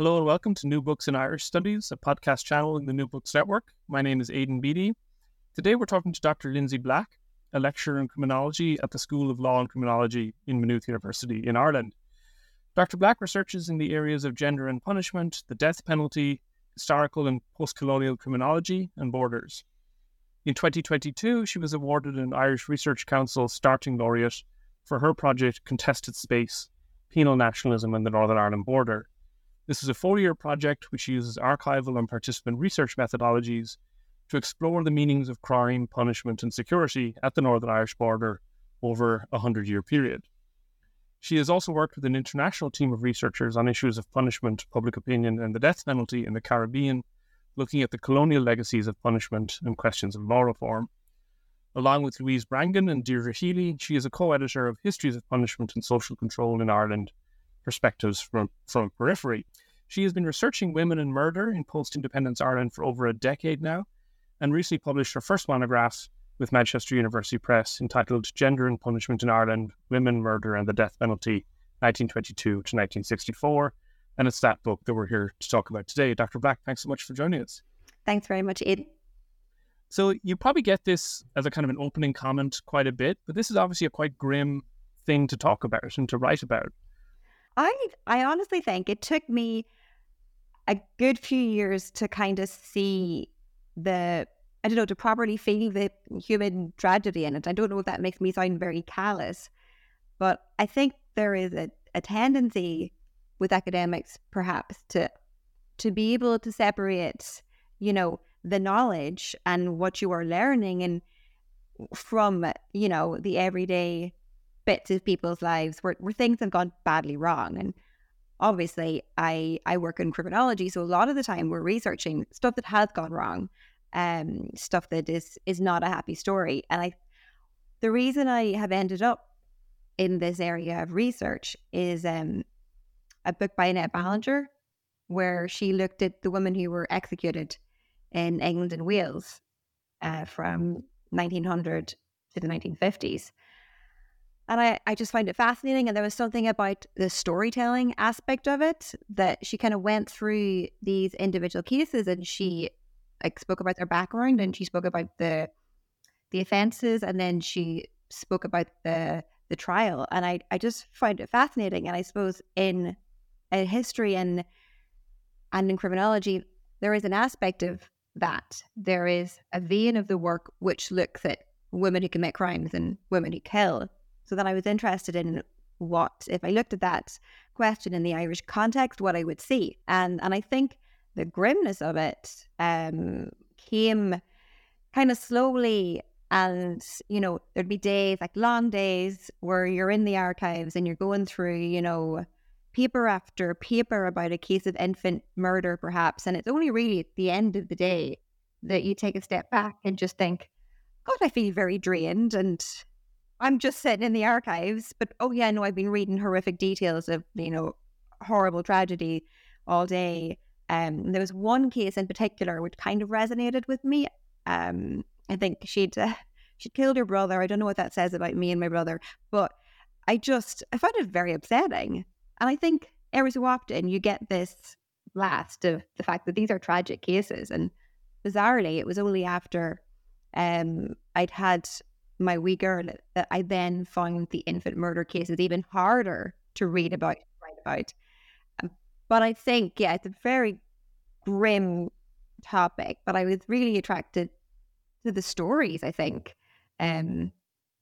Hello and welcome to New Books in Irish Studies, a podcast channel in the New Books Network. My name is Aidan Beatty. Today we're talking to Dr. Lynsey Black, a lecturer in criminology at the School of Law and Criminology in Maynooth University in Ireland. Dr. Black researches in the areas of gender and punishment, the death penalty, historical and post colonial criminology, and borders. In 2022, she was awarded an Irish Research Council starting laureate for her project Contested Space Penal Nationalism and the Northern Ireland Border this is a four year project which uses archival and participant research methodologies to explore the meanings of crime, punishment, and security at the Northern Irish border over a 100 year period. She has also worked with an international team of researchers on issues of punishment, public opinion, and the death penalty in the Caribbean, looking at the colonial legacies of punishment and questions of law reform. Along with Louise Brangan and Deirdre Healy, she is a co editor of Histories of Punishment and Social Control in Ireland Perspectives from, from Periphery. She has been researching women and murder in post independence Ireland for over a decade now, and recently published her first monograph with Manchester University Press entitled Gender and Punishment in Ireland Women, Murder, and the Death Penalty, 1922 to 1964. And it's that book that we're here to talk about today. Dr. Black, thanks so much for joining us. Thanks very much, Ed. So, you probably get this as a kind of an opening comment quite a bit, but this is obviously a quite grim thing to talk about and to write about. I I honestly think it took me a good few years to kind of see the I don't know to properly feel the human tragedy in it. I don't know if that makes me sound very callous, but I think there is a, a tendency with academics perhaps to to be able to separate, you know, the knowledge and what you are learning and from, you know, the everyday bits of people's lives where, where things have gone badly wrong. And obviously, I I work in criminology, so a lot of the time we're researching stuff that has gone wrong, um, stuff that is is not a happy story. And I, the reason I have ended up in this area of research is um, a book by Annette Ballinger, where she looked at the women who were executed in England and Wales uh, from 1900 to the 1950s. And I, I just find it fascinating. And there was something about the storytelling aspect of it that she kind of went through these individual cases and she like spoke about their background and she spoke about the the offenses and then she spoke about the the trial. And I, I just find it fascinating. And I suppose in a history and and in criminology, there is an aspect of that. There is a vein of the work which looks at women who commit crimes and women who kill so then I was interested in what, if I looked at that question in the Irish context, what I would see. And and I think the grimness of it um, came kind of slowly and you know there'd be days like long days where you're in the archives and you're going through you know paper after paper about a case of infant murder perhaps and it's only really at the end of the day that you take a step back and just think god i feel very drained and I'm just sitting in the archives, but oh yeah, no, I've been reading horrific details of you know horrible tragedy all day. Um, there was one case in particular which kind of resonated with me. Um, I think she'd uh, she'd killed her brother. I don't know what that says about me and my brother, but I just I found it very upsetting. And I think every so often you get this blast of the fact that these are tragic cases. And bizarrely, it was only after um, I'd had my girl that I then found the infant murder cases even harder to read about, write about. Um, but I think, yeah, it's a very grim topic, but I was really attracted to the stories, I think. Um,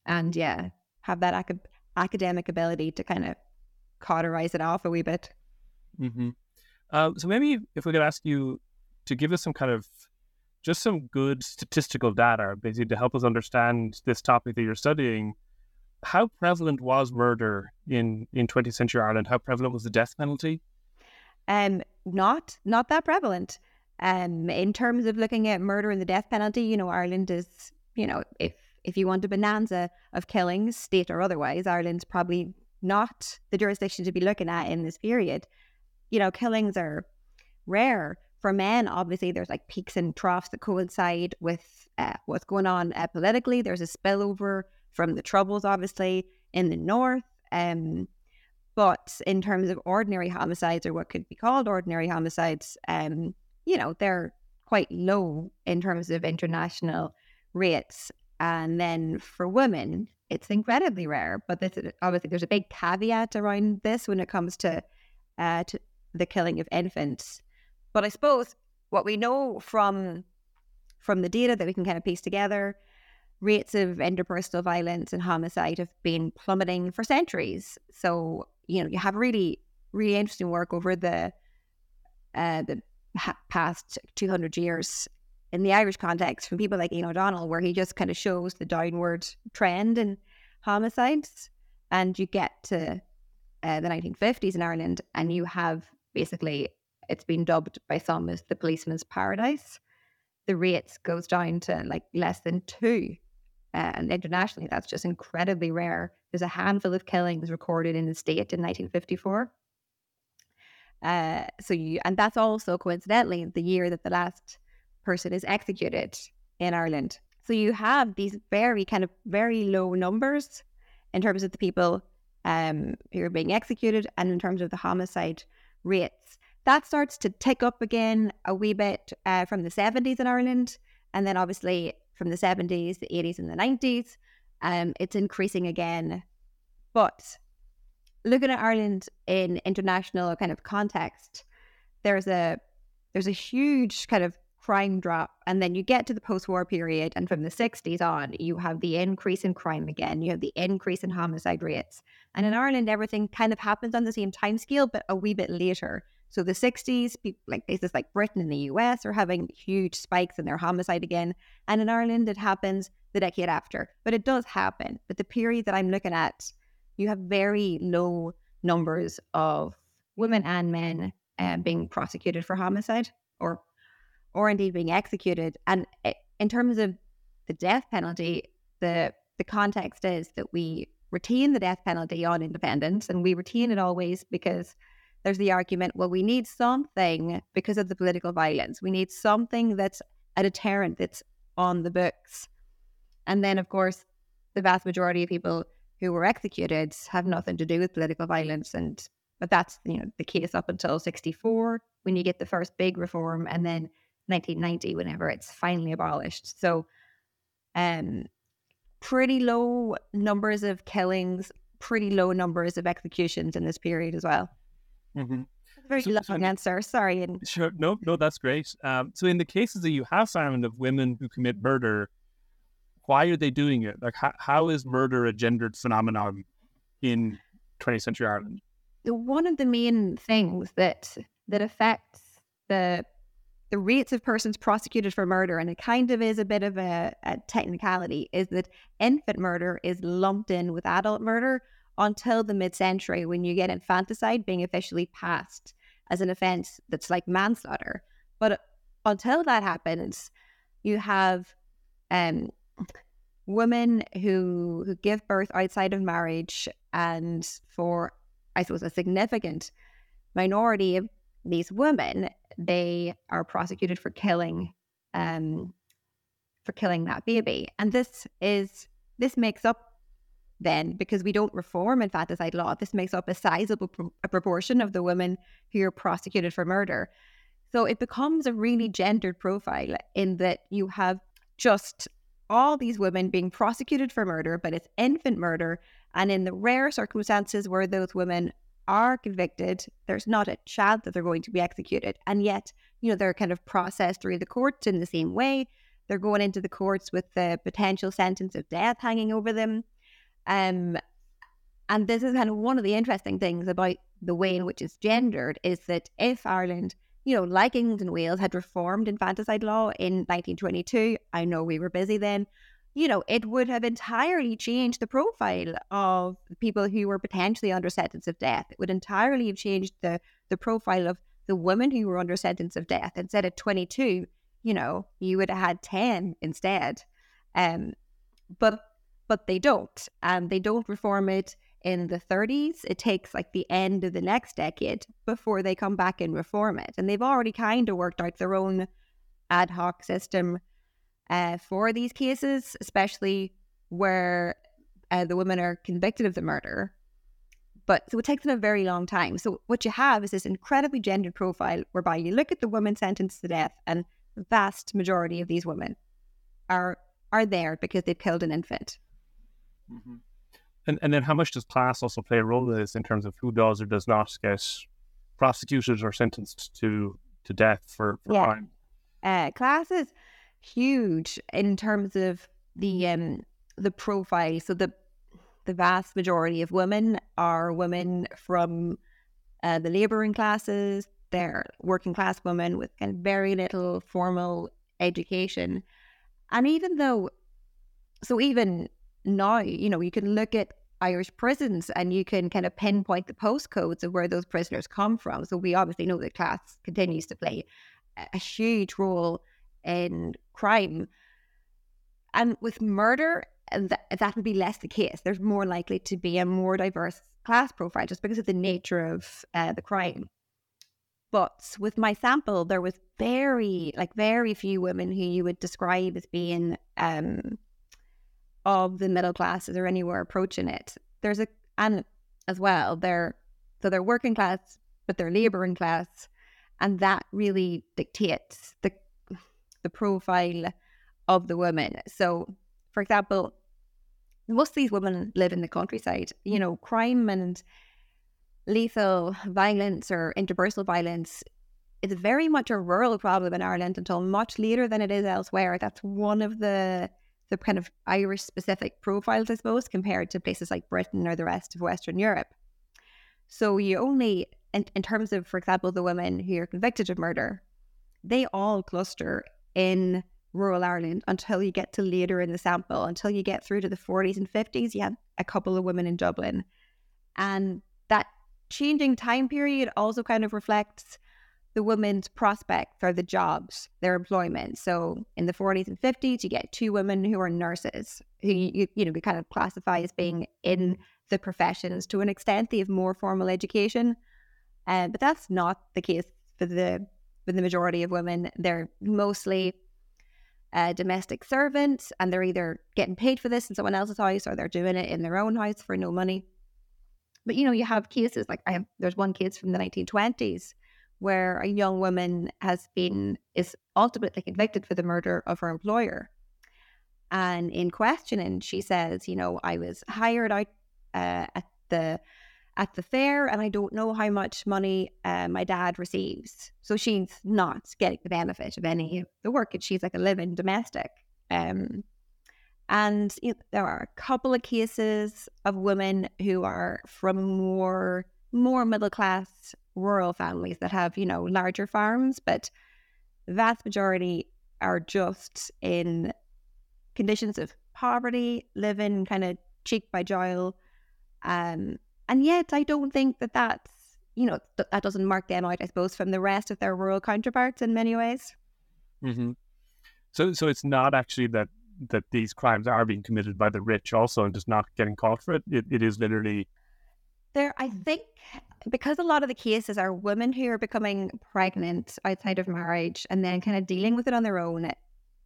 and yeah, have that ac- academic ability to kind of cauterize it off a wee bit. Mm-hmm. Uh, so maybe if we could ask you to give us some kind of just some good statistical data, basically to help us understand this topic that you're studying. how prevalent was murder in, in 20th century Ireland? How prevalent was the death penalty? Um, not not that prevalent. Um, in terms of looking at murder and the death penalty, you know, Ireland is, you know, if if you want a bonanza of killings, state or otherwise, Ireland's probably not the jurisdiction to be looking at in this period. You know, killings are rare for men. Obviously, there's like peaks and troughs that coincide with uh, what's going on uh, politically. There's a spillover from the troubles, obviously, in the north. Um, but in terms of ordinary homicides or what could be called ordinary homicides, um, you know, they're quite low in terms of international rates. And then for women, it's incredibly rare. But this obviously, there's a big caveat around this when it comes to, uh, to the killing of infants. But I suppose what we know from from the data that we can kind of piece together, rates of interpersonal violence and homicide have been plummeting for centuries. So you know, you have really, really interesting work over the uh, the past 200 years in the Irish context from people like Ian O'Donnell, where he just kind of shows the downward trend in homicides. And you get to uh, the 1950s in Ireland, and you have basically it's been dubbed by some as the policeman's paradise. The rates goes down to like less than two, and internationally that's just incredibly rare. There's a handful of killings recorded in the state in 1954. Uh, so you, and that's also coincidentally the year that the last person is executed in Ireland. So you have these very kind of very low numbers in terms of the people um, who are being executed and in terms of the homicide rates. That starts to tick up again a wee bit uh, from the 70s in Ireland. And then obviously from the 70s, the 80s, and the 90s. Um, it's increasing again. But looking at Ireland in international kind of context, there's a there's a huge kind of crime drop, and then you get to the post-war period, and from the 60s on, you have the increase in crime again. You have the increase in homicide rates, and in Ireland, everything kind of happens on the same time scale, but a wee bit later. So the 60s, like places like Britain and the US are having huge spikes in their homicide again. And in Ireland, it happens the decade after. But it does happen. But the period that I'm looking at, you have very low numbers of women and men um, being prosecuted for homicide or or indeed being executed. And in terms of the death penalty, the the context is that we retain the death penalty on independence and we retain it always because there's the argument well, we need something because of the political violence. We need something that's a deterrent that's on the books. And then, of course, the vast majority of people who were executed have nothing to do with political violence. And but that's you know the case up until 64 when you get the first big reform and then 1990 whenever it's finally abolished so um pretty low numbers of killings pretty low numbers of executions in this period as well Mm-hmm. Very so, long answer. Sorry. Sure. No, no, that's great. Um, so, in the cases that you have found of women who commit murder, why are they doing it? Like, how, how is murder a gendered phenomenon in 20th century Ireland? One of the main things that that affects the the rates of persons prosecuted for murder, and it kind of is a bit of a, a technicality, is that infant murder is lumped in with adult murder until the mid century when you get infanticide being officially passed as an offense that's like manslaughter. But until that happens, you have um, women who who give birth outside of marriage, and for I suppose a significant minority of these women, they are prosecuted for killing um, for killing that baby, and this is this makes up then because we don't reform infanticide law. This makes up a sizable pr- a proportion of the women who are prosecuted for murder. So it becomes a really gendered profile in that you have just all these women being prosecuted for murder, but it's infant murder. And in the rare circumstances where those women are convicted, there's not a chance that they're going to be executed. And yet, you know, they're kind of processed through the courts in the same way. They're going into the courts with the potential sentence of death hanging over them. Um, and this is kind of one of the interesting things about the way in which it's gendered is that if Ireland, you know, like England and Wales, had reformed infanticide law in 1922, I know we were busy then, you know, it would have entirely changed the profile of people who were potentially under sentence of death. It would entirely have changed the the profile of the women who were under sentence of death. Instead of 22, you know, you would have had 10 instead. Um, but but they don't. And they don't reform it in the 30s. It takes like the end of the next decade before they come back and reform it. And they've already kind of worked out their own ad hoc system uh, for these cases, especially where uh, the women are convicted of the murder. But so it takes them a very long time. So what you have is this incredibly gendered profile whereby you look at the women sentenced to death, and the vast majority of these women are are there because they've killed an infant. Mm-hmm. And and then how much does class also play a role in this in terms of who does or does not get prosecuted or sentenced to to death for, for yeah. crime? Uh, class is huge in terms of the um the profile. So the the vast majority of women are women from uh, the labouring classes. They're working class women with kind of very little formal education. And even though, so even now, you know, you can look at Irish prisons and you can kind of pinpoint the postcodes of where those prisoners come from. So we obviously know that class continues to play a huge role in crime. And with murder, that, that would be less the case. There's more likely to be a more diverse class profile just because of the nature of uh, the crime. But with my sample, there was very, like, very few women who you would describe as being um, of the middle classes or anywhere approaching it. There's a, and as well, they're, so they're working class, but they're laboring class. And that really dictates the, the profile of the women. So, for example, most of these women live in the countryside. You know, crime and lethal violence or interpersonal violence is very much a rural problem in Ireland until much later than it is elsewhere. That's one of the the kind of Irish specific profiles, I suppose, compared to places like Britain or the rest of Western Europe. So you only, in, in terms of, for example, the women who are convicted of murder, they all cluster in rural Ireland until you get to later in the sample, until you get through to the 40s and 50s, you have a couple of women in Dublin. And that changing time period also kind of reflects the women's prospects or the jobs, their employment. So in the 40s and 50s, you get two women who are nurses, who you, you know, we kind of classify as being in the professions to an extent. They have more formal education. Uh, but that's not the case for the for the majority of women. They're mostly a domestic servants, and they're either getting paid for this in someone else's house or they're doing it in their own house for no money. But you know, you have cases like I have there's one case from the 1920s where a young woman has been is ultimately convicted for the murder of her employer. And in questioning, she says, you know, I was hired out uh, at the at the fair and I don't know how much money uh, my dad receives. So she's not getting the benefit of any of the work and she's like a living domestic. Um, and you know, there are a couple of cases of women who are from more more middle class rural families that have, you know, larger farms, but the vast majority are just in conditions of poverty, living kind of cheek by jowl. Um, and yet, I don't think that that's, you know, th- that doesn't mark them out, I suppose, from the rest of their rural counterparts in many ways. Mm-hmm. So, so it's not actually that that these crimes are being committed by the rich also and just not getting caught for it. It, it is literally there. I think because a lot of the cases are women who are becoming pregnant outside of marriage and then kind of dealing with it on their own.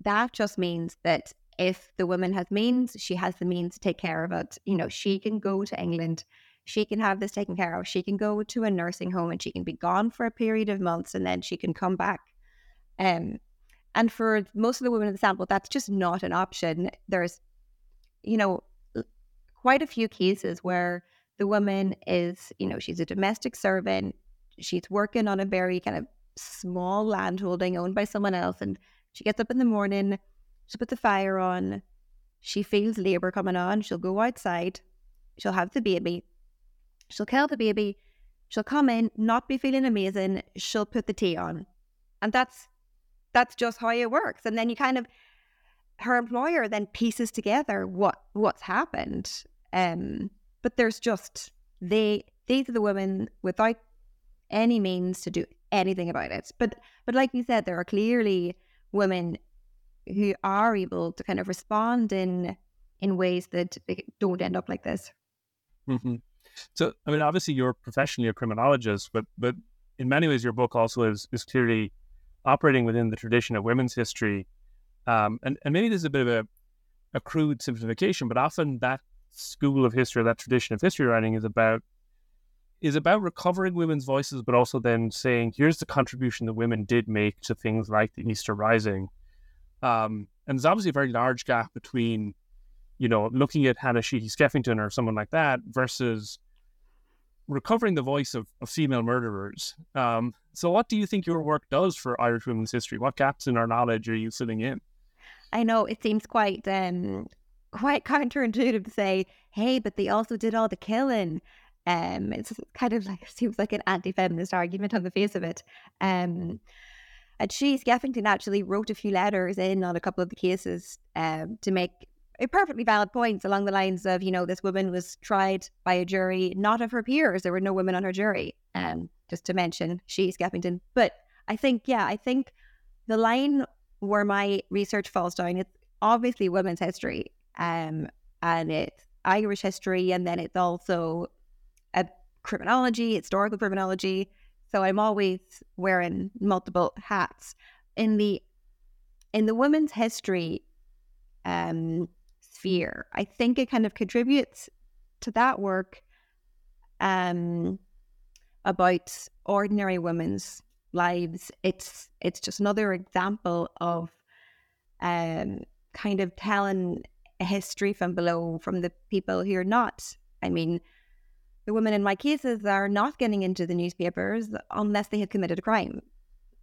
That just means that if the woman has means, she has the means to take care of it. You know, she can go to England she can have this taken care of. She can go to a nursing home and she can be gone for a period of months and then she can come back. Um, and for most of the women in the sample, that's just not an option. There's, you know, quite a few cases where the woman is, you know, she's a domestic servant. She's working on a very kind of small landholding owned by someone else. And she gets up in the morning, she puts the fire on, she feels labor coming on, she'll go outside, she'll have the baby, She'll kill the baby. She'll come in, not be feeling amazing. She'll put the tea on. And that's that's just how it works. And then you kind of her employer then pieces together what what's happened. Um, but there's just they these are the women without any means to do anything about it. But but like you said, there are clearly women who are able to kind of respond in in ways that don't end up like this. Mm-hmm. So, I mean, obviously, you're professionally a criminologist, but but in many ways, your book also is is clearly operating within the tradition of women's history. Um, and and maybe this is a bit of a a crude simplification, but often that school of history, that tradition of history writing, is about is about recovering women's voices, but also then saying, here's the contribution that women did make to things like the Easter Rising. Um, and there's obviously a very large gap between, you know, looking at Hannah Sheehy Skeffington or someone like that versus recovering the voice of, of female murderers. Um, so, what do you think your work does for Irish women's history? What gaps in our knowledge are you filling in? I know it seems quite um, quite counterintuitive to say, "Hey, but they also did all the killing." Um, it's kind of like seems like an anti-feminist argument on the face of it. Um, and she, Skeffington, actually wrote a few letters in on a couple of the cases um, to make perfectly valid points along the lines of, you know, this woman was tried by a jury, not of her peers. There were no women on her jury. Um, just to mention, she, Skeffington. But I think, yeah, I think the line where my research falls down, it's obviously women's history. Um, and it's Irish history, and then it's also a criminology, historical criminology. So I'm always wearing multiple hats. In the in the women's history um, sphere, I think it kind of contributes to that work um, about ordinary women's lives. It's it's just another example of um, kind of telling a history from below from the people who are not. I mean, the women in my cases are not getting into the newspapers unless they had committed a crime.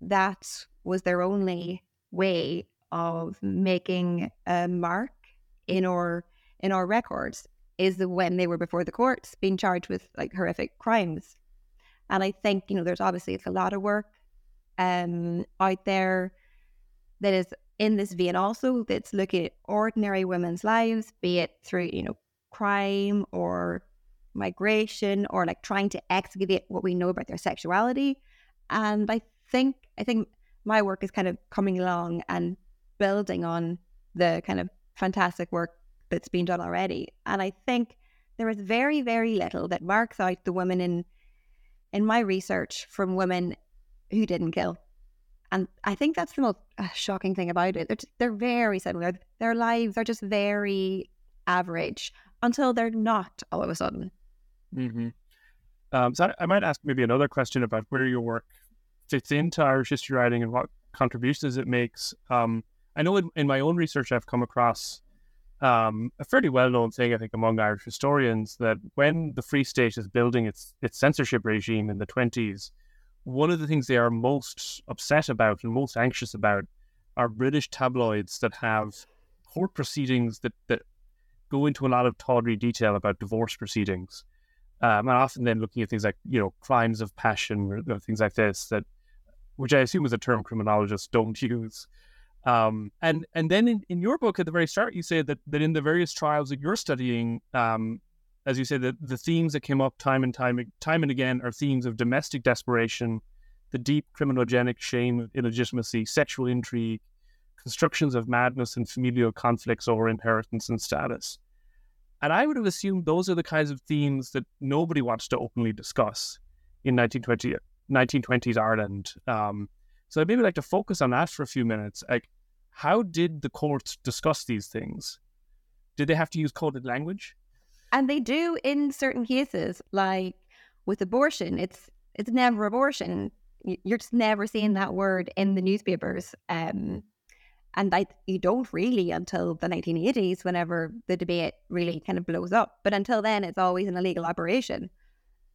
That was their only way of making a mark in our in our records is when they were before the courts being charged with like horrific crimes. And I think, you know, there's obviously a lot of work um out there that is in this vein also that's looking at ordinary women's lives, be it through, you know, crime or migration or like trying to excavate what we know about their sexuality. And I think I think my work is kind of coming along and building on the kind of fantastic work that's been done already. And I think there is very, very little that marks out the women in in my research from women who didn't kill. And I think that's the most uh, shocking thing about it. They're, just, they're very similar. Their lives are just very average until they're not all of a sudden. Mm-hmm. Um, so I, I, might ask maybe another question about where your work fits into Irish history writing and what contributions it makes. Um, I know in, in, my own research I've come across um, a fairly well-known thing, I think, among Irish historians that when the Free State is building its its censorship regime in the twenties, one of the things they are most upset about and most anxious about are British tabloids that have court proceedings that that go into a lot of tawdry detail about divorce proceedings um, and often then looking at things like you know crimes of passion or, things like this that which I assume is a term criminologists don't use. Um, and and then in, in your book at the very start, you say that that in the various trials that you're studying, um, as you say, that the themes that came up time and time time and again are themes of domestic desperation, the deep criminogenic shame of illegitimacy, sexual intrigue, constructions of madness, and familial conflicts over inheritance and status. And I would have assumed those are the kinds of themes that nobody wants to openly discuss in 1920, 1920s Ireland. Um, so I'd maybe like to focus on that for a few minutes. Like, how did the courts discuss these things? Did they have to use coded language? And they do in certain cases, like with abortion. It's it's never abortion. You're just never seeing that word in the newspapers. Um, and I, you don't really until the 1980s, whenever the debate really kind of blows up. But until then, it's always an illegal operation,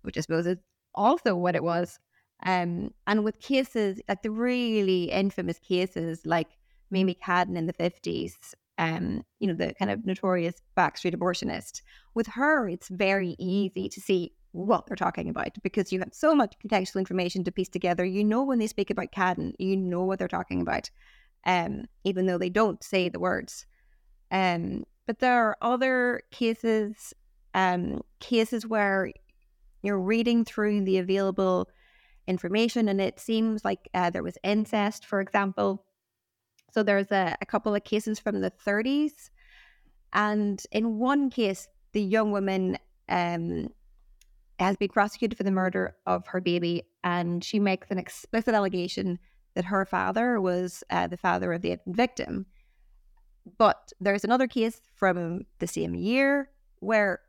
which I suppose is also what it was. Um, and with cases, like the really infamous cases like Mamie Cadden in the 50s, um, you know, the kind of notorious backstreet abortionist, with her, it's very easy to see what they're talking about because you have so much contextual information to piece together. You know, when they speak about Cadden, you know what they're talking about. um, even though they don't say the words. Um, but there are other cases, um, cases where you're reading through the available information, and it seems like uh, there was incest, for example. So there's a, a couple of cases from the 30s, and in one case, the young woman um, has been prosecuted for the murder of her baby, and she makes an explicit allegation that her father was uh, the father of the victim. But there's another case from the same year where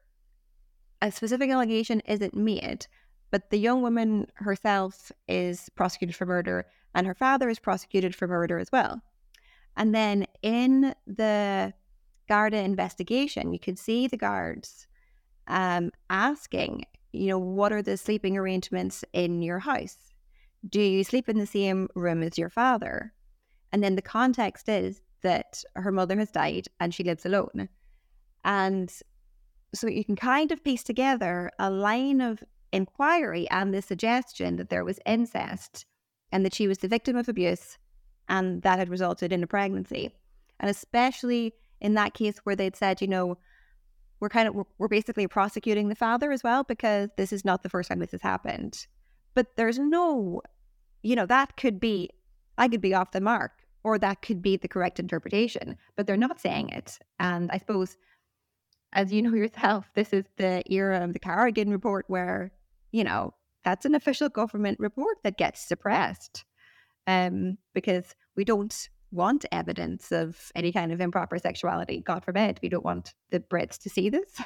a specific allegation isn't made, but the young woman herself is prosecuted for murder and her father is prosecuted for murder as well. And then in the Garda investigation, you can see the guards um, asking, you know, what are the sleeping arrangements in your house? Do you sleep in the same room as your father? And then the context is that her mother has died and she lives alone. And so you can kind of piece together a line of inquiry and the suggestion that there was incest and that she was the victim of abuse and that had resulted in a pregnancy. And especially in that case where they'd said, you know, we're kind of we're basically prosecuting the father as well because this is not the first time this has happened. But there's no, you know, that could be I could be off the mark or that could be the correct interpretation, but they're not saying it. And I suppose, as you know yourself, this is the era of the Carrigan report where, you know, that's an official government report that gets suppressed um, because we don't want evidence of any kind of improper sexuality. God forbid, we don't want the Brits to see this.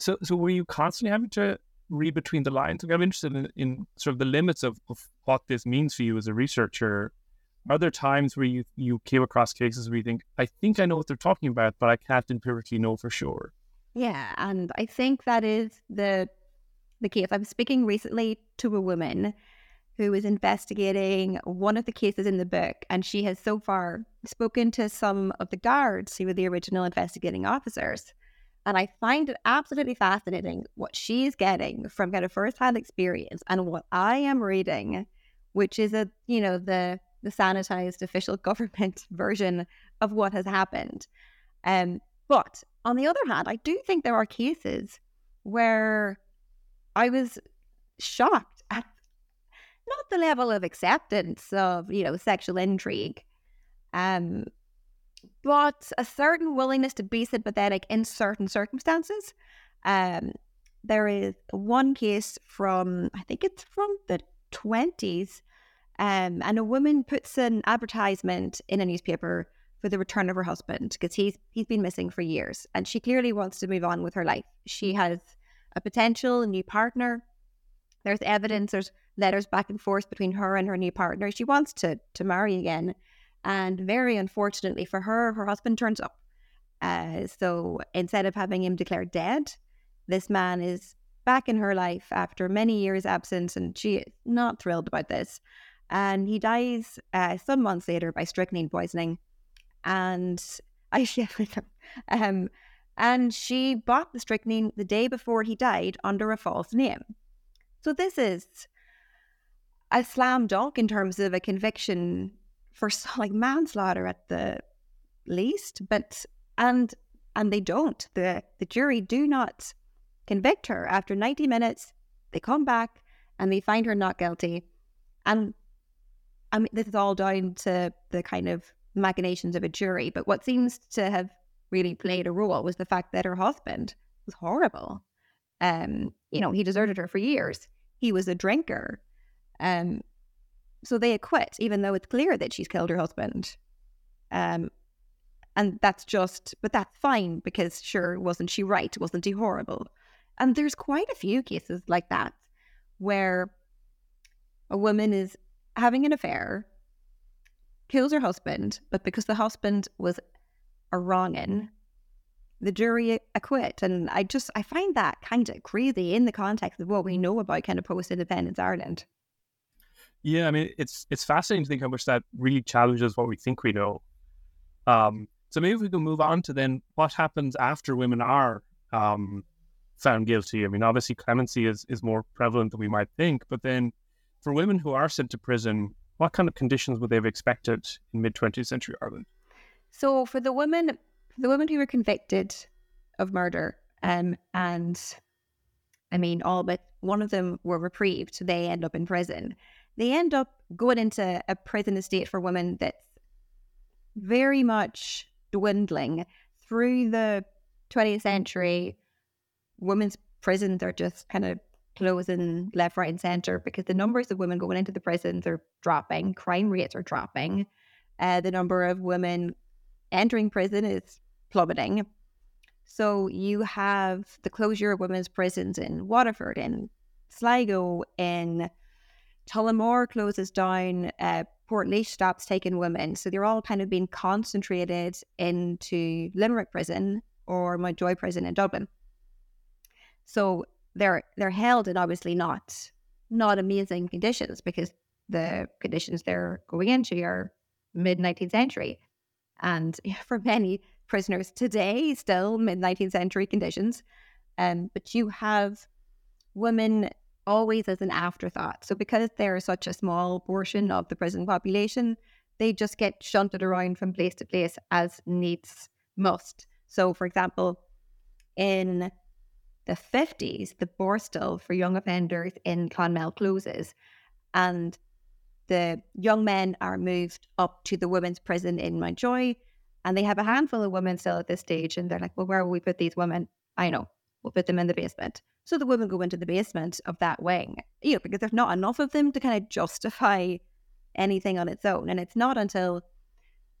So, so were you constantly having to read between the lines? I'm interested in, in sort of the limits of, of what this means for you as a researcher are there times where you, you came across cases where you think, I think I know what they're talking about, but I can't empirically know for sure? Yeah, and I think that is the the case. I was speaking recently to a woman who was investigating one of the cases in the book, and she has so far spoken to some of the guards who were the original investigating officers. And I find it absolutely fascinating what she's getting from kind of firsthand experience and what I am reading, which is a you know the the sanitized official government version of what has happened. Um, but on the other hand, I do think there are cases where I was shocked not the level of acceptance of, you know, sexual intrigue, um, but a certain willingness to be sympathetic in certain circumstances. Um, there is one case from, I think it's from the 20s um, and a woman puts an advertisement in a newspaper for the return of her husband because he's he's been missing for years, and she clearly wants to move on with her life. She has a potential new partner. There's evidence. There's letters back and forth between her and her new partner. She wants to to marry again, and very unfortunately for her, her husband turns up. Uh, so instead of having him declared dead, this man is back in her life after many years' absence, and she is not thrilled about this and he dies uh, some months later by strychnine poisoning. And I. Um, and she bought the strychnine the day before he died under a false name. So this is a slam dunk in terms of a conviction for like manslaughter at the least, but and and they don't. The the jury do not convict her. After 90 minutes, they come back and they find her not guilty. And I mean, this is all down to the kind of machinations of a jury. But what seems to have really played a role was the fact that her husband was horrible. Um, you know, he deserted her for years. He was a drinker. Um, so they acquit, even though it's clear that she's killed her husband. Um, and that's just, but that's fine because sure, wasn't she right? Wasn't he horrible? And there's quite a few cases like that where a woman is having an affair, kills her husband, but because the husband was a wrongin, the jury acquit. And I just I find that kind of crazy in the context of what we know about kind of post independence Ireland. Yeah, I mean it's it's fascinating to think how much that really challenges what we think we know. Um, so maybe we can move on to then what happens after women are um, found guilty. I mean, obviously clemency is is more prevalent than we might think, but then for women who are sent to prison, what kind of conditions would they have expected in mid 20th century Ireland? So for the women, the women who were convicted of murder, um, and I mean, all but one of them were reprieved, they end up in prison. They end up going into a prison estate for women that's very much dwindling through the 20th century. Women's prisons are just kind of closing left, right, and center because the numbers of women going into the prisons are dropping, crime rates are dropping, uh, the number of women entering prison is plummeting. So you have the closure of women's prisons in Waterford, in Sligo, in Tullamore closes down. Uh, Portlaoise stops taking women. So they're all kind of being concentrated into Limerick prison or Mountjoy prison in Dublin. So they're they're held in obviously not not amazing conditions because the conditions they're going into are mid 19th century. And for many prisoners today, still mid 19th century conditions. Um, but you have women always as an afterthought. So because they're such a small portion of the prison population, they just get shunted around from place to place as needs must. So, for example, in the 50s, the borstal for young offenders in Clonmel closes, and the young men are moved up to the women's prison in Mountjoy, and they have a handful of women still at this stage, and they're like, "Well, where will we put these women?" I know, we'll put them in the basement. So the women go into the basement of that wing, you know, because there's not enough of them to kind of justify anything on its own, and it's not until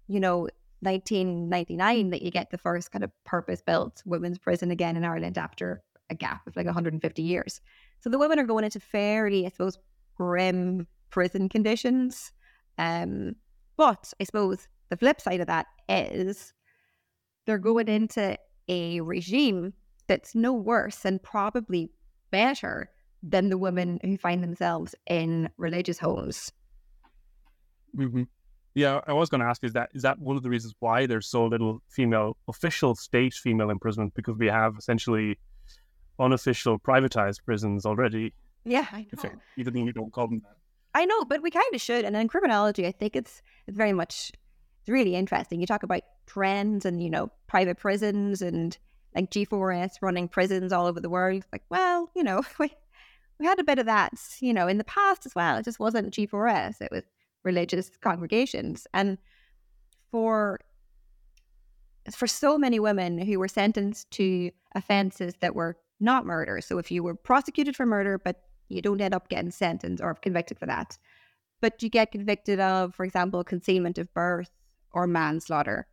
you know 1999 that you get the first kind of purpose built women's prison again in Ireland after a gap of like 150 years. So the women are going into fairly, I suppose, grim prison conditions. Um, but I suppose the flip side of that is they're going into a regime that's no worse and probably better than the women who find themselves in religious homes. Mm-hmm. Yeah, I was going to ask: is that is that one of the reasons why there's so little female official state female imprisonment? Because we have essentially unofficial privatized prisons already. Yeah, I know. Even though we don't call them that. I know, but we kind of should. And in criminology, I think it's it's very much it's really interesting. You talk about trends and you know private prisons and like G4S running prisons all over the world. Like, well, you know, we we had a bit of that, you know, in the past as well. It just wasn't G4S; it was religious congregations, and for for so many women who were sentenced to offences that were not murder. So if you were prosecuted for murder, but you don't end up getting sentenced or convicted for that, but you get convicted of, for example, concealment of birth or manslaughter,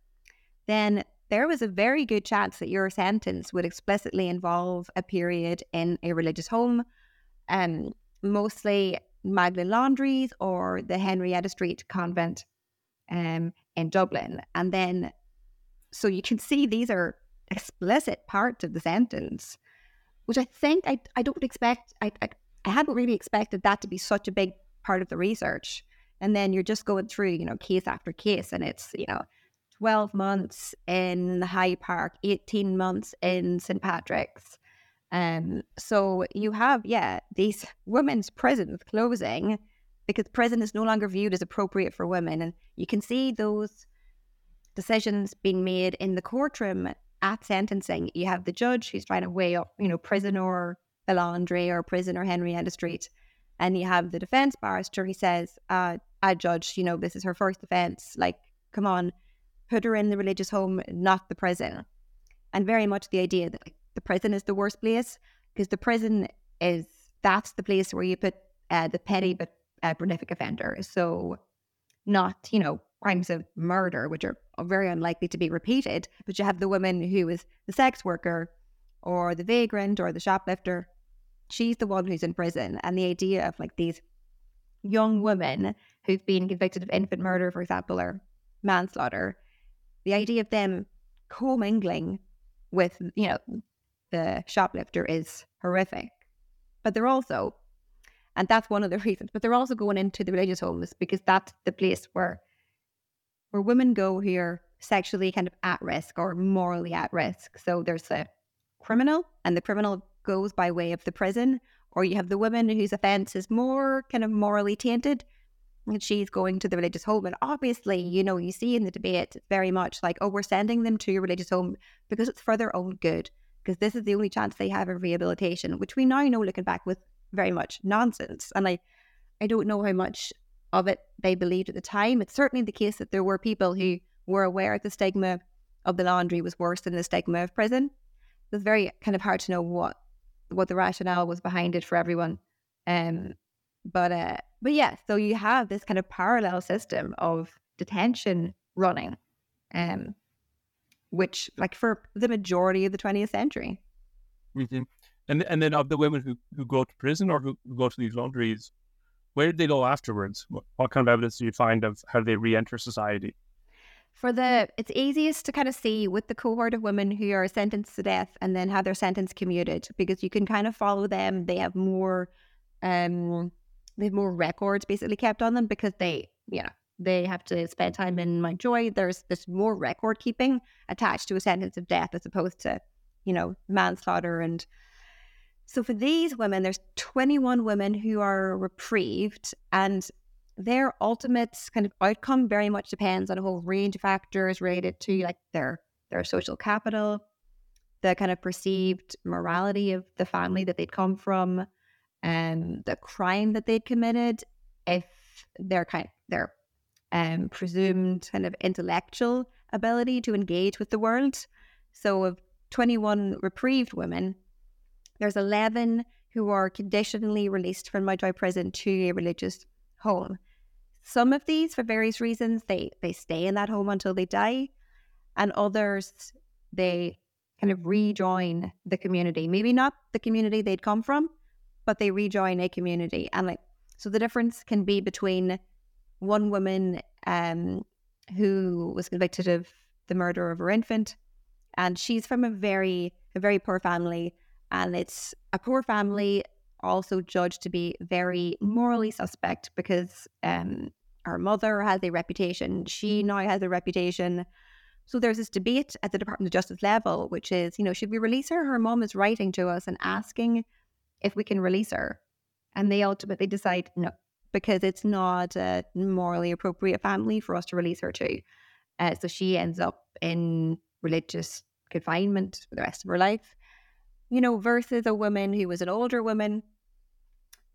then there was a very good chance that your sentence would explicitly involve a period in a religious home, um, mostly Magdalen Laundries or the Henrietta Street Convent um, in Dublin. And then, so you can see these are explicit parts of the sentence which I think I, I don't expect, I, I, I hadn't really expected that to be such a big part of the research. And then you're just going through, you know, case after case, and it's, you know, 12 months in High Park, 18 months in St. Patrick's. Um, so you have, yeah, these women's prisons closing because prison is no longer viewed as appropriate for women. And you can see those decisions being made in the courtroom at sentencing, you have the judge who's trying to weigh up, you know, prisoner Belandre or prisoner Henrietta Street. And you have the defense barrister who says, uh, a judge, you know, this is her first offense. Like, come on, put her in the religious home, not the prison. And very much the idea that the prison is the worst place because the prison is that's the place where you put uh, the petty but uh, prolific offender. So, not, you know, crimes of murder, which are very unlikely to be repeated, but you have the woman who is the sex worker or the vagrant or the shoplifter. She's the one who's in prison. And the idea of like these young women who've been convicted of infant murder, for example, or manslaughter, the idea of them commingling with, you know, the shoplifter is horrific. But they're also, and that's one of the reasons, but they're also going into the religious homes because that's the place where where women go who are sexually kind of at risk or morally at risk. So there's a criminal, and the criminal goes by way of the prison, or you have the woman whose offense is more kind of morally tainted, she's going to the religious home. And obviously, you know, you see in the debate very much like, oh, we're sending them to your religious home because it's for their own good, because this is the only chance they have of rehabilitation, which we now know looking back with very much nonsense. And I, I don't know how much of it they believed at the time. It's certainly the case that there were people who were aware the stigma of the laundry was worse than the stigma of prison. It's very kind of hard to know what what the rationale was behind it for everyone. Um, but uh, but yeah, so you have this kind of parallel system of detention running, um, which like for the majority of the 20th century. Mm-hmm. And and then of the women who, who go to prison or who, who go to these laundries, where did they go afterwards? What, what kind of evidence do you find of how they re-enter society? For the, it's easiest to kind of see with the cohort of women who are sentenced to death and then have their sentence commuted because you can kind of follow them. They have more, um, they have more records basically kept on them because they, you know, they have to spend time in Mountjoy. There's there's more record keeping attached to a sentence of death as opposed to, you know, manslaughter and so for these women, there's 21 women who are reprieved, and their ultimate kind of outcome very much depends on a whole range of factors related to like their their social capital, the kind of perceived morality of the family that they'd come from, and the crime that they'd committed, if their kind their um, presumed kind of intellectual ability to engage with the world. So of 21 reprieved women, there's 11 who are conditionally released from Mountjoy prison to a religious home. Some of these, for various reasons, they, they stay in that home until they die, and others, they kind of rejoin the community. Maybe not the community they'd come from, but they rejoin a community. And like, so the difference can be between one woman um, who was convicted of the murder of her infant, and she's from a very, a very poor family and it's a poor family, also judged to be very morally suspect because um, her mother has a reputation, she now has a reputation. So there's this debate at the Department of Justice level, which is, you know, should we release her? Her mom is writing to us and asking if we can release her. And they ultimately decide no, because it's not a morally appropriate family for us to release her to. Uh, so she ends up in religious confinement for the rest of her life you know, versus a woman who was an older woman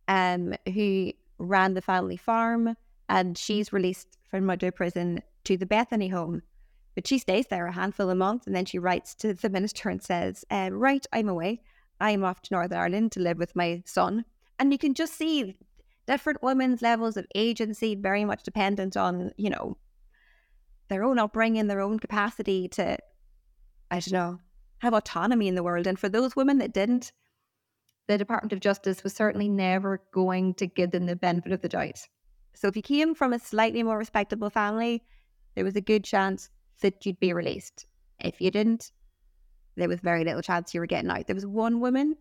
um, who ran the family farm and she's released from Mountjoy prison to the Bethany home. But she stays there a handful of months and then she writes to the minister and says, um, Right, I'm away. I'm off to Northern Ireland to live with my son. And you can just see different women's levels of agency, very much dependent on, you know, their own upbringing, their own capacity to, I don't know, have autonomy in the world. And for those women that didn't, the Department of Justice was certainly never going to give them the benefit of the doubt. So if you came from a slightly more respectable family, there was a good chance that you'd be released. If you didn't, there was very little chance you were getting out. There was one woman,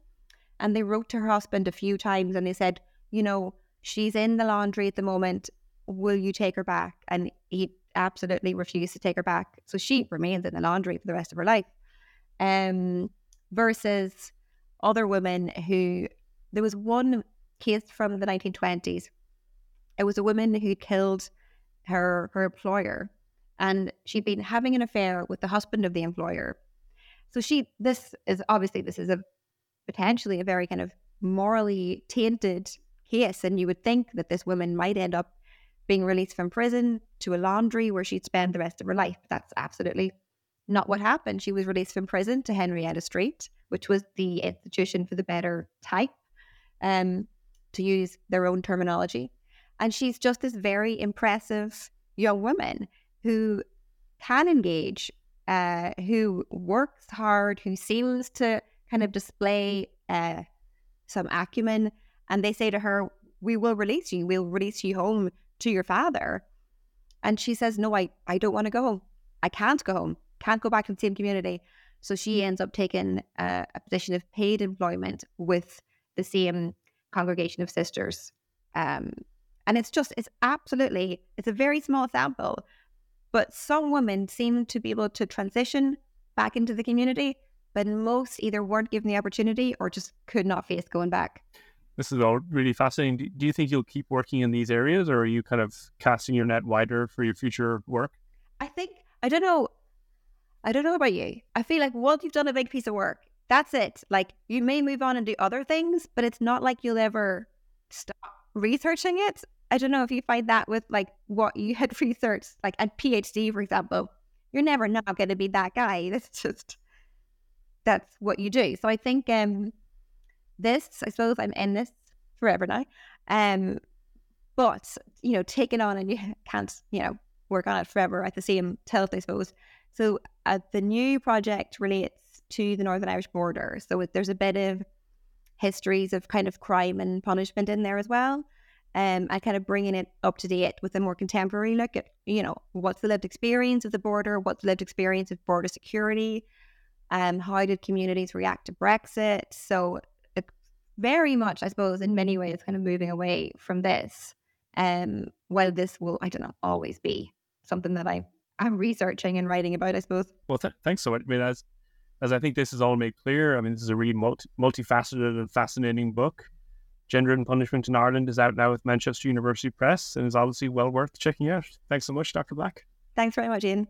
and they wrote to her husband a few times and they said, you know, she's in the laundry at the moment. Will you take her back? And he absolutely refused to take her back. So she remains in the laundry for the rest of her life um, versus other women who there was one case from the 1920s. It was a woman who killed her her employer, and she'd been having an affair with the husband of the employer. So she, this is obviously this is a potentially a very kind of morally tainted case, and you would think that this woman might end up being released from prison to a laundry where she'd spend the rest of her life. That's absolutely not what happened. She was released from prison to Henrietta Street, which was the institution for the better type, um, to use their own terminology. And she's just this very impressive young woman who can engage, uh, who works hard, who seems to kind of display uh, some acumen. And they say to her, We will release you. We'll release you home to your father. And she says, No, I, I don't want to go home. I can't go home can't go back to the same community. So she ends up taking a position of paid employment with the same congregation of sisters. Um, and it's just, it's absolutely, it's a very small sample, but some women seem to be able to transition back into the community, but most either weren't given the opportunity or just could not face going back. This is all really fascinating. Do, you think you'll keep working in these areas, or are you kind of casting your net wider for your future work? I think I don't know. I don't know about you. I feel like once you've done a big piece of work, that's it. Like you may move on and do other things, but it's not like you'll ever stop researching it. I don't know if you find that with like what you had researched, like a PhD, for example. You're never not going to be that guy. That's just that's what you do. So I think um this, I suppose I'm in this forever now. Um but you know, taking on and you can't, you know, work on it forever at the same tilt, I suppose. So uh, the new project relates to the Northern Irish border. So there's a bit of histories of kind of crime and punishment in there as well. Um, and kind of bringing it up to date with a more contemporary look at, you know, what's the lived experience of the border, what's the lived experience of border security, um, how did communities react to Brexit? So it's very much, I suppose, in many ways, kind of moving away from this. Um, while this will, I don't know, always be something that I I'm researching and writing about, I suppose. Well, th- thanks so much. I mean, as as I think this is all made clear, I mean, this is a really multi- multifaceted and fascinating book. Gender and Punishment in Ireland is out now with Manchester University Press and is obviously well worth checking out. Thanks so much, Dr. Black. Thanks very much, Aidan.